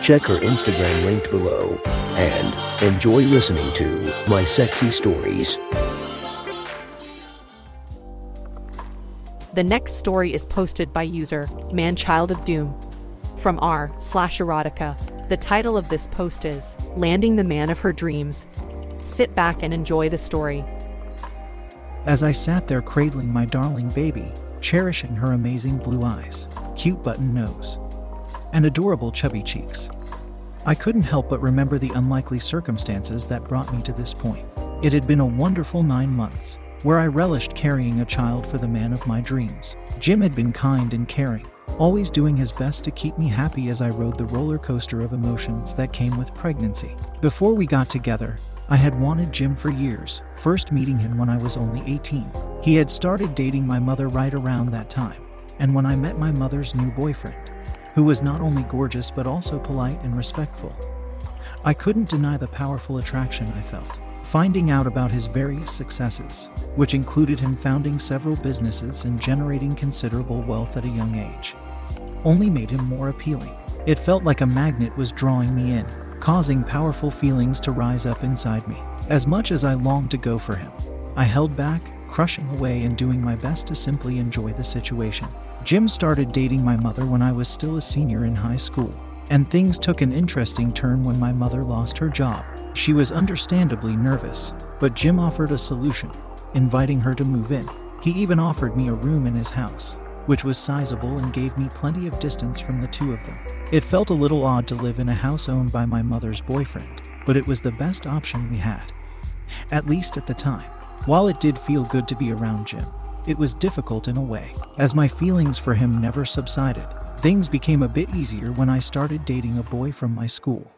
Check her Instagram linked below and enjoy listening to My Sexy Stories. The next story is posted by user Manchild of Doom from r slash erotica. The title of this post is Landing the Man of Her Dreams. Sit back and enjoy the story. As I sat there cradling my darling baby, cherishing her amazing blue eyes, cute button nose, and adorable chubby cheeks, I couldn't help but remember the unlikely circumstances that brought me to this point. It had been a wonderful nine months, where I relished carrying a child for the man of my dreams. Jim had been kind and caring, always doing his best to keep me happy as I rode the roller coaster of emotions that came with pregnancy. Before we got together, I had wanted Jim for years, first meeting him when I was only 18. He had started dating my mother right around that time, and when I met my mother's new boyfriend, who was not only gorgeous but also polite and respectful, I couldn't deny the powerful attraction I felt. Finding out about his various successes, which included him founding several businesses and generating considerable wealth at a young age, only made him more appealing. It felt like a magnet was drawing me in, causing powerful feelings to rise up inside me. As much as I longed to go for him, I held back, crushing away and doing my best to simply enjoy the situation. Jim started dating my mother when I was still a senior in high school, and things took an interesting turn when my mother lost her job. She was understandably nervous, but Jim offered a solution, inviting her to move in. He even offered me a room in his house, which was sizable and gave me plenty of distance from the two of them. It felt a little odd to live in a house owned by my mother's boyfriend, but it was the best option we had. At least at the time. While it did feel good to be around Jim, it was difficult in a way, as my feelings for him never subsided. Things became a bit easier when I started dating a boy from my school.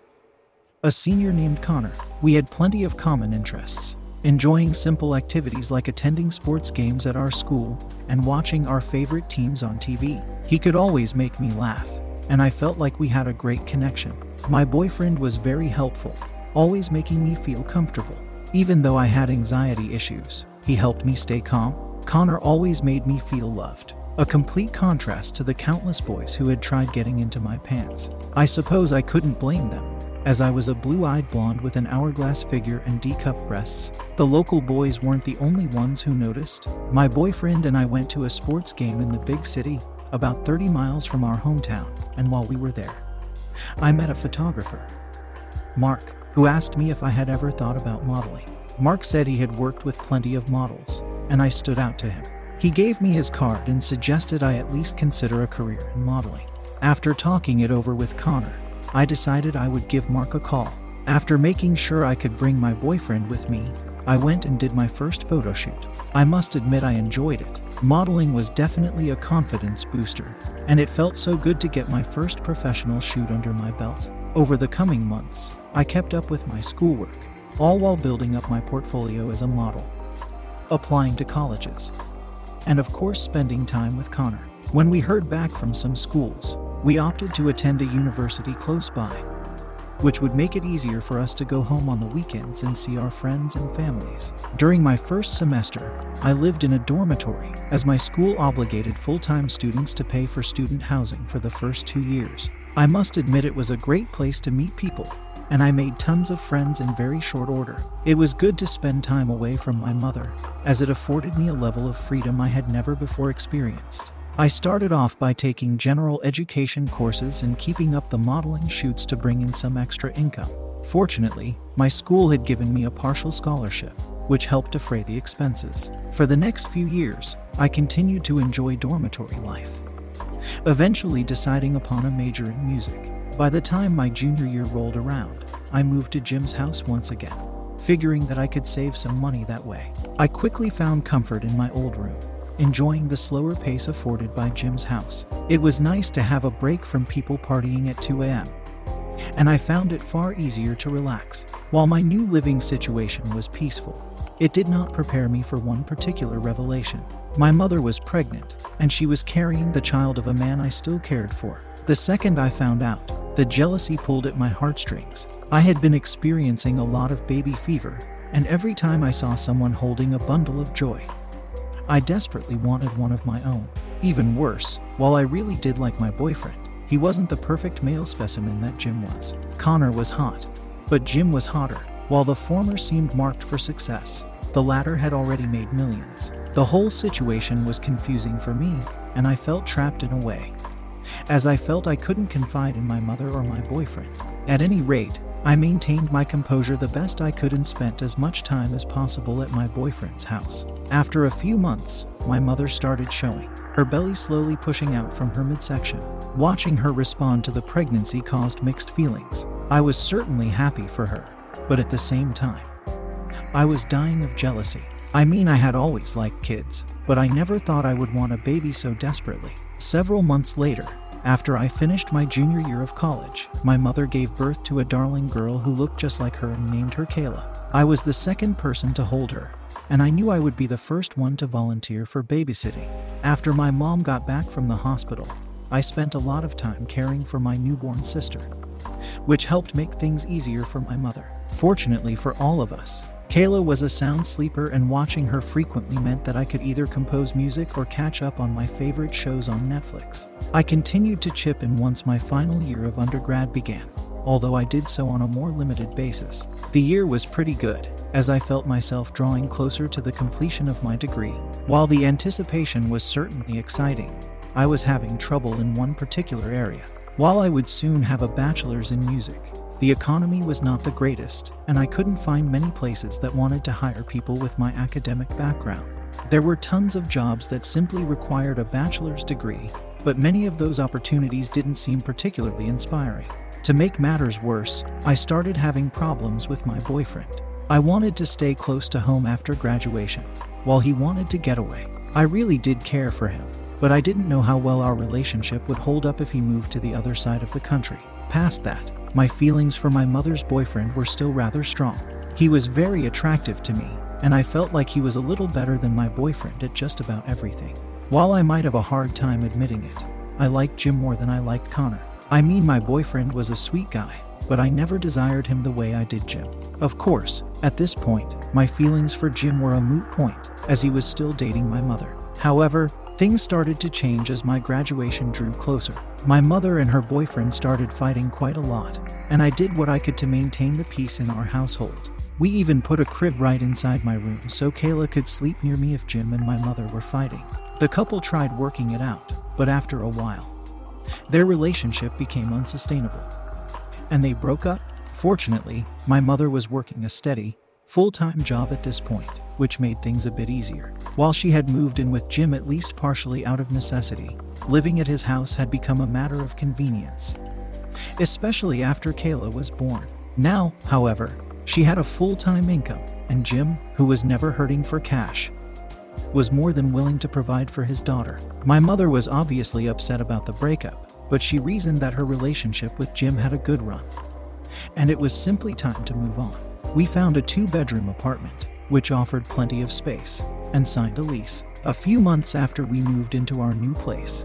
A senior named Connor. We had plenty of common interests, enjoying simple activities like attending sports games at our school and watching our favorite teams on TV. He could always make me laugh, and I felt like we had a great connection. My boyfriend was very helpful, always making me feel comfortable. Even though I had anxiety issues, he helped me stay calm. Connor always made me feel loved. A complete contrast to the countless boys who had tried getting into my pants. I suppose I couldn't blame them, as I was a blue eyed blonde with an hourglass figure and D cup breasts. The local boys weren't the only ones who noticed. My boyfriend and I went to a sports game in the big city, about 30 miles from our hometown, and while we were there, I met a photographer, Mark, who asked me if I had ever thought about modeling. Mark said he had worked with plenty of models, and I stood out to him. He gave me his card and suggested I at least consider a career in modeling. After talking it over with Connor, I decided I would give Mark a call. After making sure I could bring my boyfriend with me, I went and did my first photo shoot. I must admit I enjoyed it. Modeling was definitely a confidence booster, and it felt so good to get my first professional shoot under my belt. Over the coming months, I kept up with my schoolwork, all while building up my portfolio as a model, applying to colleges, and of course spending time with Connor. When we heard back from some schools, we opted to attend a university close by, which would make it easier for us to go home on the weekends and see our friends and families. During my first semester, I lived in a dormitory, as my school obligated full time students to pay for student housing for the first two years. I must admit it was a great place to meet people, and I made tons of friends in very short order. It was good to spend time away from my mother, as it afforded me a level of freedom I had never before experienced. I started off by taking general education courses and keeping up the modeling shoots to bring in some extra income. Fortunately, my school had given me a partial scholarship, which helped defray the expenses. For the next few years, I continued to enjoy dormitory life, eventually deciding upon a major in music. By the time my junior year rolled around, I moved to Jim's house once again, figuring that I could save some money that way. I quickly found comfort in my old room, enjoying the slower pace afforded by Jim's house. It was nice to have a break from people partying at 2 a.m. and I found it far easier to relax. While my new living situation was peaceful, it did not prepare me for one particular revelation. My mother was pregnant, and she was carrying the child of a man I still cared for. The second I found out, the jealousy pulled at my heartstrings. I had been experiencing a lot of baby fever, and every time I saw someone holding a bundle of joy, I desperately wanted one of my own. Even worse, while I really did like my boyfriend, he wasn't the perfect male specimen that Jim was. Connor was hot, but Jim was hotter. While the former seemed marked for success, the latter had already made millions. The whole situation was confusing for me, and I felt trapped in a way, as I felt I couldn't confide in my mother or my boyfriend. At any rate, I maintained my composure the best I could and spent as much time as possible at my boyfriend's house. After a few months, my mother started showing, her belly slowly pushing out from her midsection. Watching her respond to the pregnancy caused mixed feelings. I was certainly happy for her, but at the same time, I was dying of jealousy. I mean, I had always liked kids, but I never thought I would want a baby so desperately. Several months later, after I finished my junior year of college, my mother gave birth to a darling girl who looked just like her and named her Kayla. I was the second person to hold her, and I knew I would be the first one to volunteer for babysitting. After my mom got back from the hospital, I spent a lot of time caring for my newborn sister, which helped make things easier for my mother. Fortunately for all of us, Kayla was a sound sleeper, and watching her frequently meant that I could either compose music or catch up on my favorite shows on Netflix. I continued to chip in once my final year of undergrad began, although I did so on a more limited basis. The year was pretty good, as I felt myself drawing closer to the completion of my degree. While the anticipation was certainly exciting, I was having trouble in one particular area. While I would soon have a bachelor's in music, the economy was not the greatest, and I couldn't find many places that wanted to hire people with my academic background. There were tons of jobs that simply required a bachelor's degree, but many of those opportunities didn't seem particularly inspiring. To make matters worse, I started having problems with my boyfriend. I wanted to stay close to home after graduation, while he wanted to get away. I really did care for him, but I didn't know how well our relationship would hold up if he moved to the other side of the country. Past that, my feelings for my mother's boyfriend were still rather strong. He was very attractive to me, and I felt like he was a little better than my boyfriend at just about everything. While I might have a hard time admitting it, I liked Jim more than I liked Connor. I mean, my boyfriend was a sweet guy, but I never desired him the way I did Jim. Of course, at this point, my feelings for Jim were a moot point, as he was still dating my mother. However, Things started to change as my graduation drew closer. My mother and her boyfriend started fighting quite a lot, and I did what I could to maintain the peace in our household. We even put a crib right inside my room so Kayla could sleep near me if Jim and my mother were fighting. The couple tried working it out, but after a while, their relationship became unsustainable, and they broke up. Fortunately, my mother was working a steady, full time job at this point which made things a bit easier. While she had moved in with Jim at least partially out of necessity, living at his house had become a matter of convenience, especially after Kayla was born. Now, however, she had a full time income, and Jim, who was never hurting for cash, was more than willing to provide for his daughter. My mother was obviously upset about the breakup, but she reasoned that her relationship with Jim had a good run, and it was simply time to move on. We found a two bedroom apartment which offered plenty of space, and signed a lease. A few months after we moved into our new place,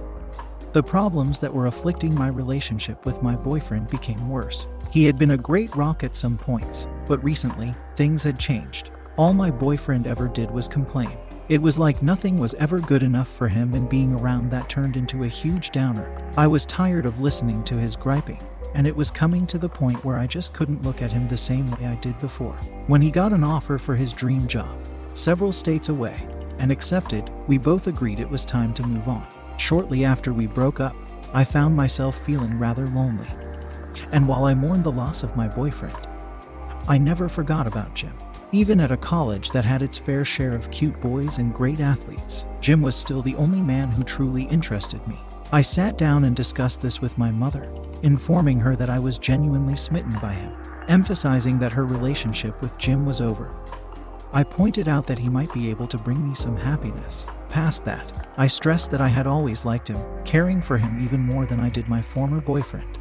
the problems that were afflicting my relationship with my boyfriend became worse. He had been a great rock at some points, but recently, things had changed. All my boyfriend ever did was complain. It was like nothing was ever good enough for him, and being around that turned into a huge downer. I was tired of listening to his griping and it was coming to the point where I just couldn't look at him the same way I did before. When he got an offer for his dream job, several states away, and accepted, we both agreed it was time to move on. Shortly after we broke up, I found myself feeling rather lonely. And while I mourned the loss of my boyfriend, I never forgot about Jim. Even at a college that had its fair share of cute boys and great athletes, Jim was still the only man who truly interested me. I sat down and discussed this with my mother, informing her that I was genuinely smitten by him, emphasizing that her relationship with Jim was over. I pointed out that he might be able to bring me some happiness. Past that, I stressed that I had always liked him, caring for him even more than I did my former boyfriend.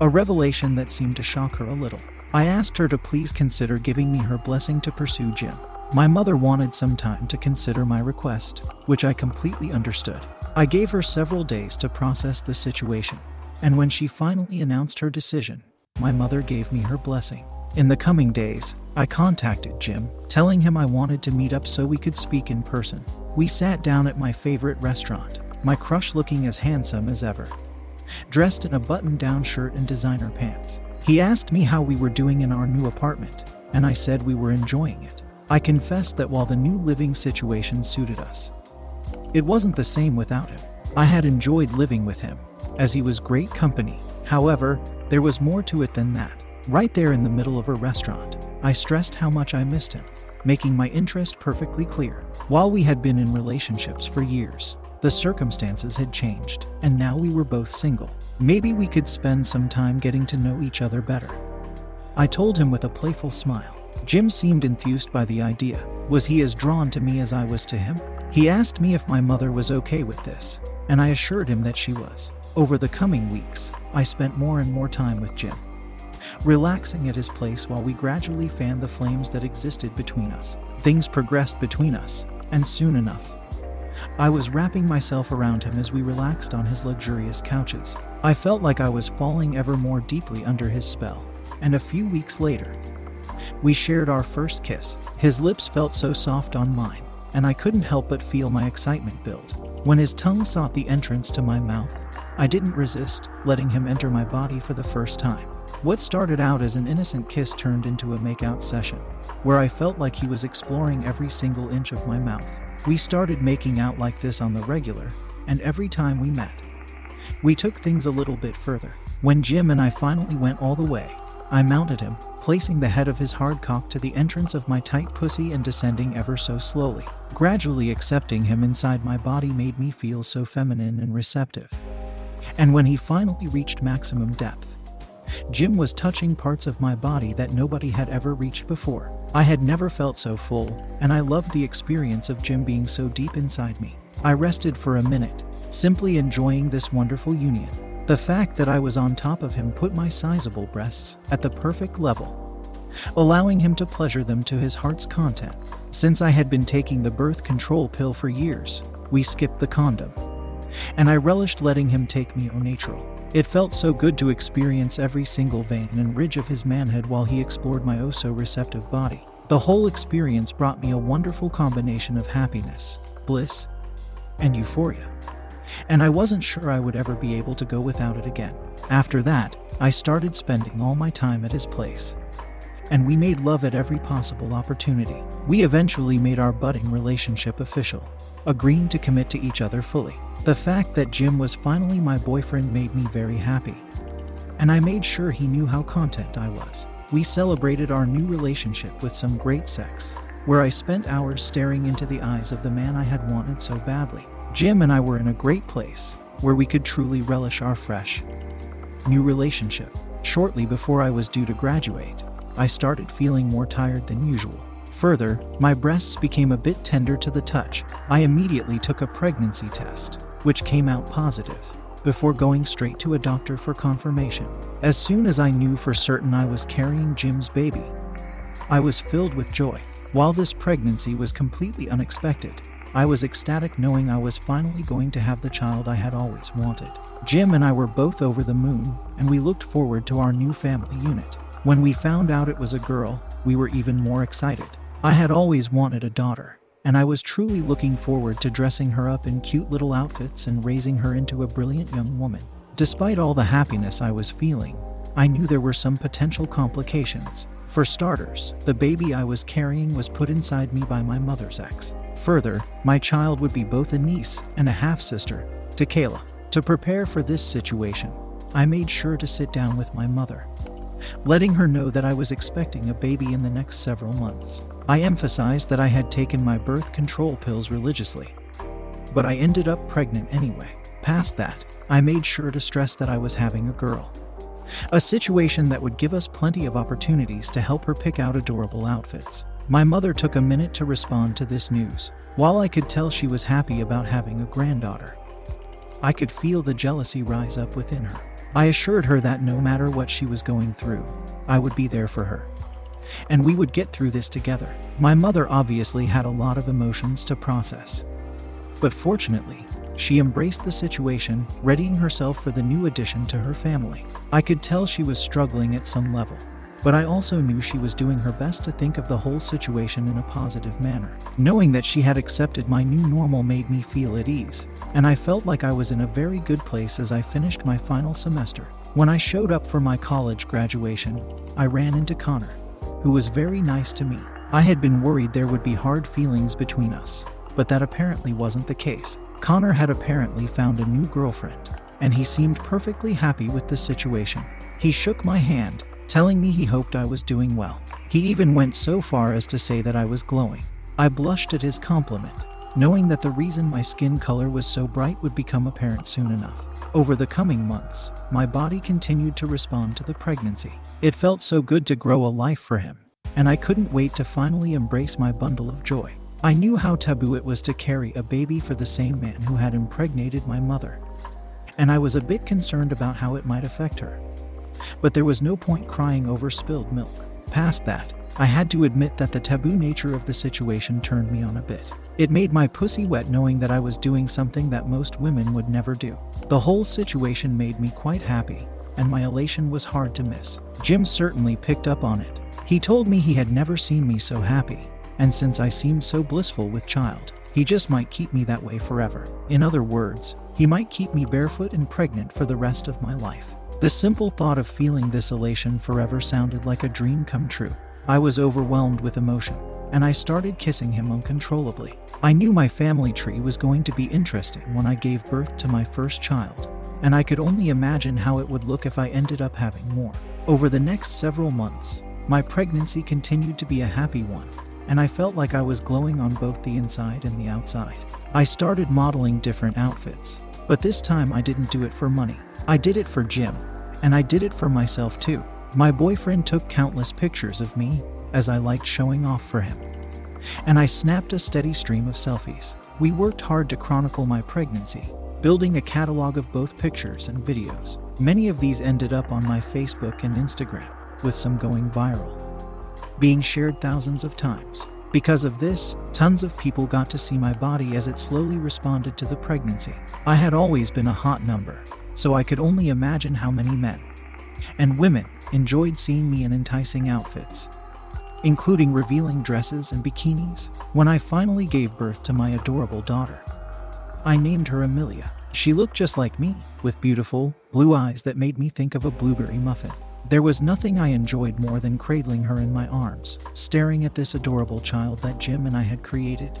A revelation that seemed to shock her a little. I asked her to please consider giving me her blessing to pursue Jim. My mother wanted some time to consider my request, which I completely understood. I gave her several days to process the situation, and when she finally announced her decision, my mother gave me her blessing. In the coming days, I contacted Jim, telling him I wanted to meet up so we could speak in person. We sat down at my favorite restaurant, my crush looking as handsome as ever, dressed in a button down shirt and designer pants. He asked me how we were doing in our new apartment, and I said we were enjoying it. I confessed that while the new living situation suited us, it wasn't the same without him. I had enjoyed living with him, as he was great company. However, there was more to it than that. Right there in the middle of a restaurant, I stressed how much I missed him, making my interest perfectly clear. While we had been in relationships for years, the circumstances had changed, and now we were both single. Maybe we could spend some time getting to know each other better. I told him with a playful smile. Jim seemed enthused by the idea. Was he as drawn to me as I was to him? He asked me if my mother was okay with this, and I assured him that she was. Over the coming weeks, I spent more and more time with Jim relaxing at his place while we gradually fanned the flames that existed between us. Things progressed between us, and soon enough, I was wrapping myself around him as we relaxed on his luxurious couches. I felt like I was falling ever more deeply under his spell, and a few weeks later, we shared our first kiss. His lips felt so soft on mine, and I couldn't help but feel my excitement build. When his tongue sought the entrance to my mouth, I didn't resist letting him enter my body for the first time. What started out as an innocent kiss turned into a makeout session, where I felt like he was exploring every single inch of my mouth. We started making out like this on the regular, and every time we met, we took things a little bit further. When Jim and I finally went all the way, I mounted him, placing the head of his hard cock to the entrance of my tight pussy and descending ever so slowly. Gradually accepting him inside my body made me feel so feminine and receptive. And when he finally reached maximum depth, Jim was touching parts of my body that nobody had ever reached before. I had never felt so full, and I loved the experience of Jim being so deep inside me. I rested for a minute, simply enjoying this wonderful union. The fact that I was on top of him put my sizable breasts at the perfect level, allowing him to pleasure them to his heart's content. Since I had been taking the birth control pill for years, we skipped the condom, and I relished letting him take me au natural. It felt so good to experience every single vein and ridge of his manhood while he explored my oh so receptive body. The whole experience brought me a wonderful combination of happiness, bliss, and euphoria. And I wasn't sure I would ever be able to go without it again. After that, I started spending all my time at his place. And we made love at every possible opportunity. We eventually made our budding relationship official, agreeing to commit to each other fully. The fact that Jim was finally my boyfriend made me very happy, and I made sure he knew how content I was. We celebrated our new relationship with some great sex, where I spent hours staring into the eyes of the man I had wanted so badly. Jim and I were in a great place, where we could truly relish our fresh, new relationship. Shortly before I was due to graduate, I started feeling more tired than usual. Further, my breasts became a bit tender to the touch. I immediately took a pregnancy test which came out positive, before going straight to a doctor for confirmation. As soon as I knew for certain I was carrying Jim's baby, I was filled with joy. While this pregnancy was completely unexpected, I was ecstatic knowing I was finally going to have the child I had always wanted. Jim and I were both over the moon, and we looked forward to our new family unit. When we found out it was a girl, we were even more excited. I had always wanted a daughter, and I was truly looking forward to dressing her up in cute little outfits and raising her into a brilliant young woman. Despite all the happiness I was feeling, I knew there were some potential complications. For starters, the baby I was carrying was put inside me by my mother's ex. Further, my child would be both a niece and a half sister to Kayla. To prepare for this situation, I made sure to sit down with my mother, letting her know that I was expecting a baby in the next several months. I emphasized that I had taken my birth control pills religiously, but I ended up pregnant anyway. Past that, I made sure to stress that I was having a girl. A situation that would give us plenty of opportunities to help her pick out adorable outfits. My mother took a minute to respond to this news. While I could tell she was happy about having a granddaughter, I could feel the jealousy rise up within her. I assured her that no matter what she was going through, I would be there for her. And we would get through this together. My mother obviously had a lot of emotions to process. But fortunately, she embraced the situation, readying herself for the new addition to her family. I could tell she was struggling at some level, but I also knew she was doing her best to think of the whole situation in a positive manner. Knowing that she had accepted my new normal made me feel at ease, and I felt like I was in a very good place as I finished my final semester. When I showed up for my college graduation, I ran into Connor, who was very nice to me. I had been worried there would be hard feelings between us, but that apparently wasn't the case. Connor had apparently found a new girlfriend, and he seemed perfectly happy with the situation. He shook my hand, telling me he hoped I was doing well. He even went so far as to say that I was glowing. I blushed at his compliment, knowing that the reason my skin color was so bright would become apparent soon enough. Over the coming months, my body continued to respond to the pregnancy. It felt so good to grow a life for him, and I couldn't wait to finally embrace my bundle of joy. I knew how taboo it was to carry a baby for the same man who had impregnated my mother, and I was a bit concerned about how it might affect her. But there was no point crying over spilled milk. Past that, I had to admit that the taboo nature of the situation turned me on a bit. It made my pussy wet knowing that I was doing something that most women would never do. The whole situation made me quite happy, and my elation was hard to miss. Jim certainly picked up on it. He told me he had never seen me so happy, and since I seemed so blissful with child, he just might keep me that way forever. In other words, he might keep me barefoot and pregnant for the rest of my life. The simple thought of feeling this elation forever sounded like a dream come true. I was overwhelmed with emotion, and I started kissing him uncontrollably. I knew my family tree was going to be interesting when I gave birth to my first child, and I could only imagine how it would look if I ended up having more. Over the next several months, my pregnancy continued to be a happy one, and I felt like I was glowing on both the inside and the outside. I started modeling different outfits, but this time I didn't do it for money. I did it for Jim, and I did it for myself too. My boyfriend took countless pictures of me, as I liked showing off for him. And I snapped a steady stream of selfies. We worked hard to chronicle my pregnancy, building a catalog of both pictures and videos. Many of these ended up on my Facebook and Instagram, with some going viral being shared thousands of times. Because of this, tons of people got to see my body as it slowly responded to the pregnancy. I had always been a hot number, so I could only imagine how many men and women enjoyed seeing me in enticing outfits, including revealing dresses and bikinis. When I finally gave birth to my adorable daughter, I named her Amelia. She looked just like me, with beautiful, blue eyes that made me think of a blueberry muffin. There was nothing I enjoyed more than cradling her in my arms, staring at this adorable child that Jim and I had created.